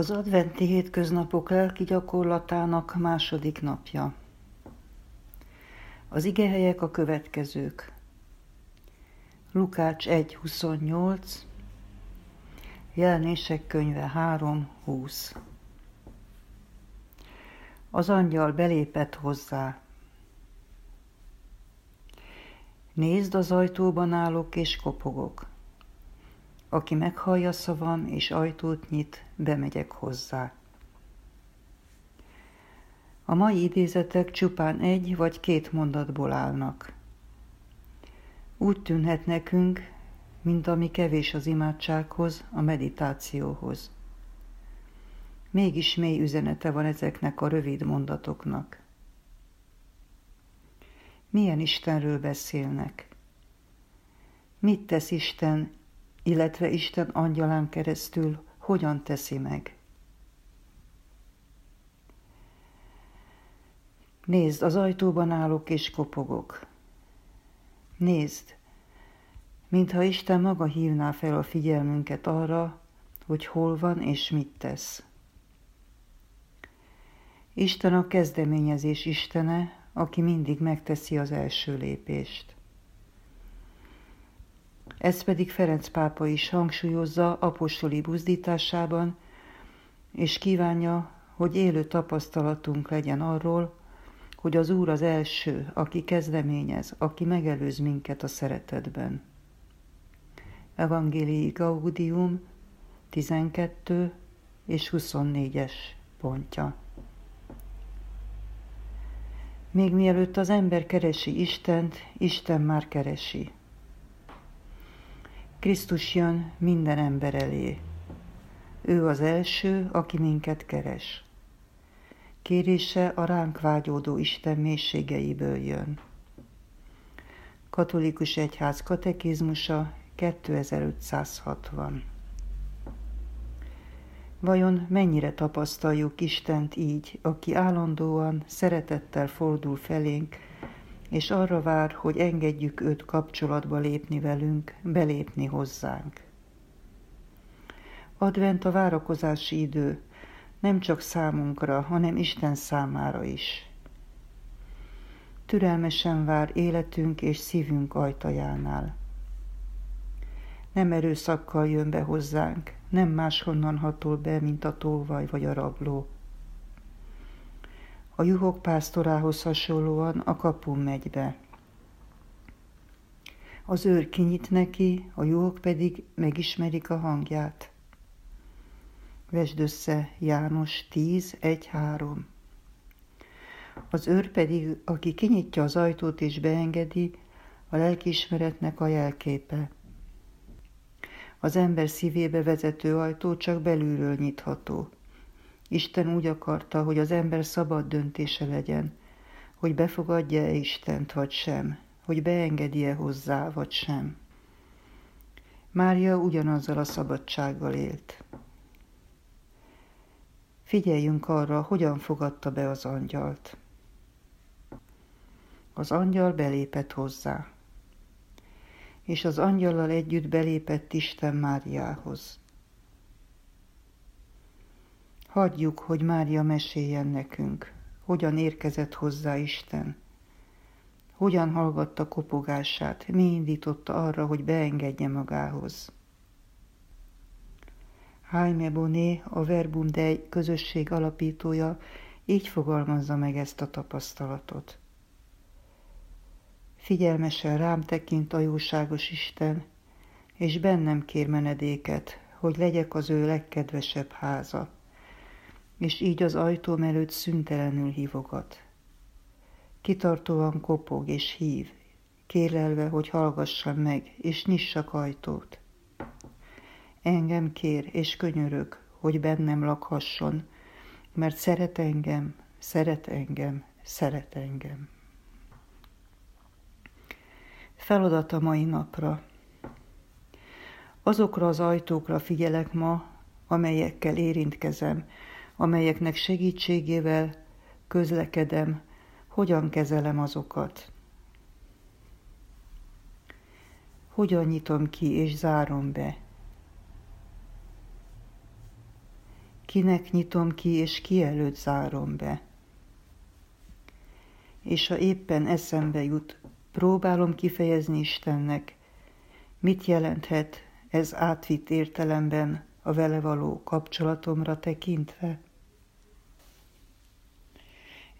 Az adventi hétköznapok lelki gyakorlatának második napja. Az igehelyek a következők. Lukács 1.28, Jelenések könyve 3.20. Az angyal belépett hozzá. Nézd, az ajtóban állok és kopogok. Aki meghallja szavam és ajtót nyit, bemegyek hozzá. A mai idézetek csupán egy vagy két mondatból állnak. Úgy tűnhet nekünk, mint ami kevés az imádsághoz, a meditációhoz. Mégis mély üzenete van ezeknek a rövid mondatoknak. Milyen Istenről beszélnek? Mit tesz Isten illetve Isten angyalán keresztül hogyan teszi meg. Nézd, az ajtóban állok és kopogok. Nézd, mintha Isten maga hívná fel a figyelmünket arra, hogy hol van és mit tesz. Isten a kezdeményezés Istene, aki mindig megteszi az első lépést. Ezt pedig Ferenc pápa is hangsúlyozza apostoli buzdításában, és kívánja, hogy élő tapasztalatunk legyen arról, hogy az Úr az első, aki kezdeményez, aki megelőz minket a szeretetben. Evangelii Gaudium 12 és 24-es pontja. Még mielőtt az ember keresi Istent, Isten már keresi. Krisztus jön minden ember elé. Ő az első, aki minket keres. Kérése a ránk vágyódó Isten mélységeiből jön. Katolikus Egyház katekizmusa 2560 Vajon mennyire tapasztaljuk Istent így, aki állandóan szeretettel fordul felénk, és arra vár, hogy engedjük őt kapcsolatba lépni velünk, belépni hozzánk. Advent a várakozási idő, nem csak számunkra, hanem Isten számára is. Türelmesen vár életünk és szívünk ajtajánál. Nem erőszakkal jön be hozzánk, nem máshonnan hatol be, mint a tolvaj vagy a rabló a juhok pásztorához hasonlóan a kapun megy be. Az őr kinyit neki, a juhok pedig megismerik a hangját. Vesd össze János 10, 1, 3. Az őr pedig, aki kinyitja az ajtót és beengedi, a lelkiismeretnek a jelképe. Az ember szívébe vezető ajtó csak belülről nyitható. Isten úgy akarta, hogy az ember szabad döntése legyen, hogy befogadja-e Istent vagy sem, hogy beengedi-e hozzá vagy sem. Mária ugyanazzal a szabadsággal élt. Figyeljünk arra, hogyan fogadta be az angyalt. Az angyal belépett hozzá, és az angyallal együtt belépett Isten Máriához. Hagyjuk, hogy Mária meséljen nekünk, hogyan érkezett hozzá Isten, hogyan hallgatta kopogását, mi indította arra, hogy beengedje magához. Jaime Boné, a Verbum Dei közösség alapítója, így fogalmazza meg ezt a tapasztalatot. Figyelmesen rám tekint a jóságos Isten, és bennem kér menedéket, hogy legyek az ő legkedvesebb háza, és így az ajtóm előtt szüntelenül hívogat. Kitartóan kopog és hív, kérelve, hogy hallgassam meg, és nyissak ajtót. Engem kér és könyörög, hogy bennem lakhasson, mert szeret engem, szeret engem, szeret engem. Feladat a mai napra. Azokra az ajtókra figyelek ma, amelyekkel érintkezem, amelyeknek segítségével közlekedem, hogyan kezelem azokat. Hogyan nyitom ki és zárom be. Kinek nyitom ki és ki előtt zárom be. És ha éppen eszembe jut, próbálom kifejezni Istennek, mit jelenthet ez átvitt értelemben a vele való kapcsolatomra tekintve.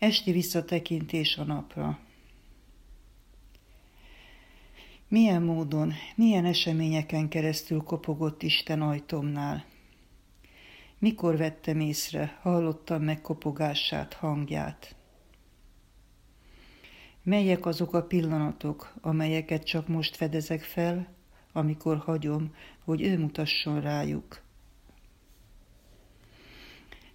Esti visszatekintés a napra. Milyen módon, milyen eseményeken keresztül kopogott Isten ajtomnál? Mikor vettem észre, hallottam meg kopogását, hangját? Melyek azok a pillanatok, amelyeket csak most fedezek fel, amikor hagyom, hogy ő mutasson rájuk?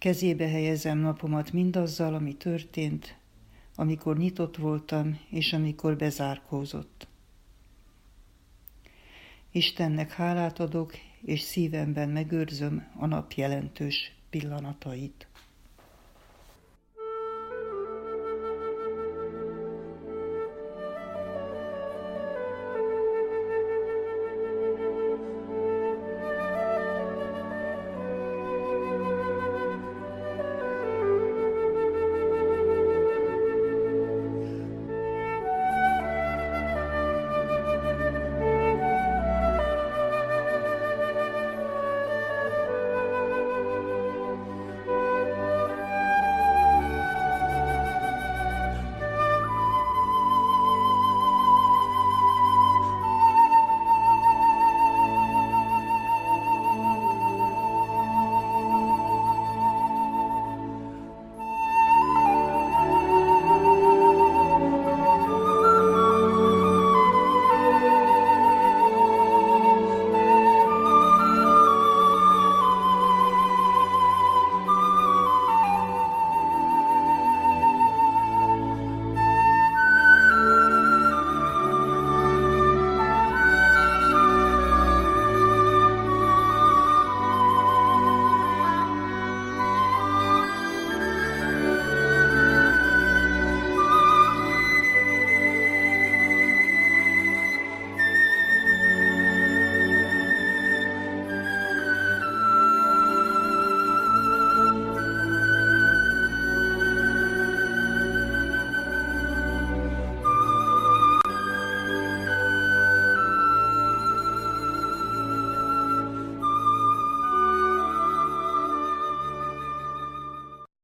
Kezébe helyezem napomat mindazzal, ami történt, amikor nyitott voltam, és amikor bezárkózott. Istennek hálát adok, és szívemben megőrzöm a nap jelentős pillanatait.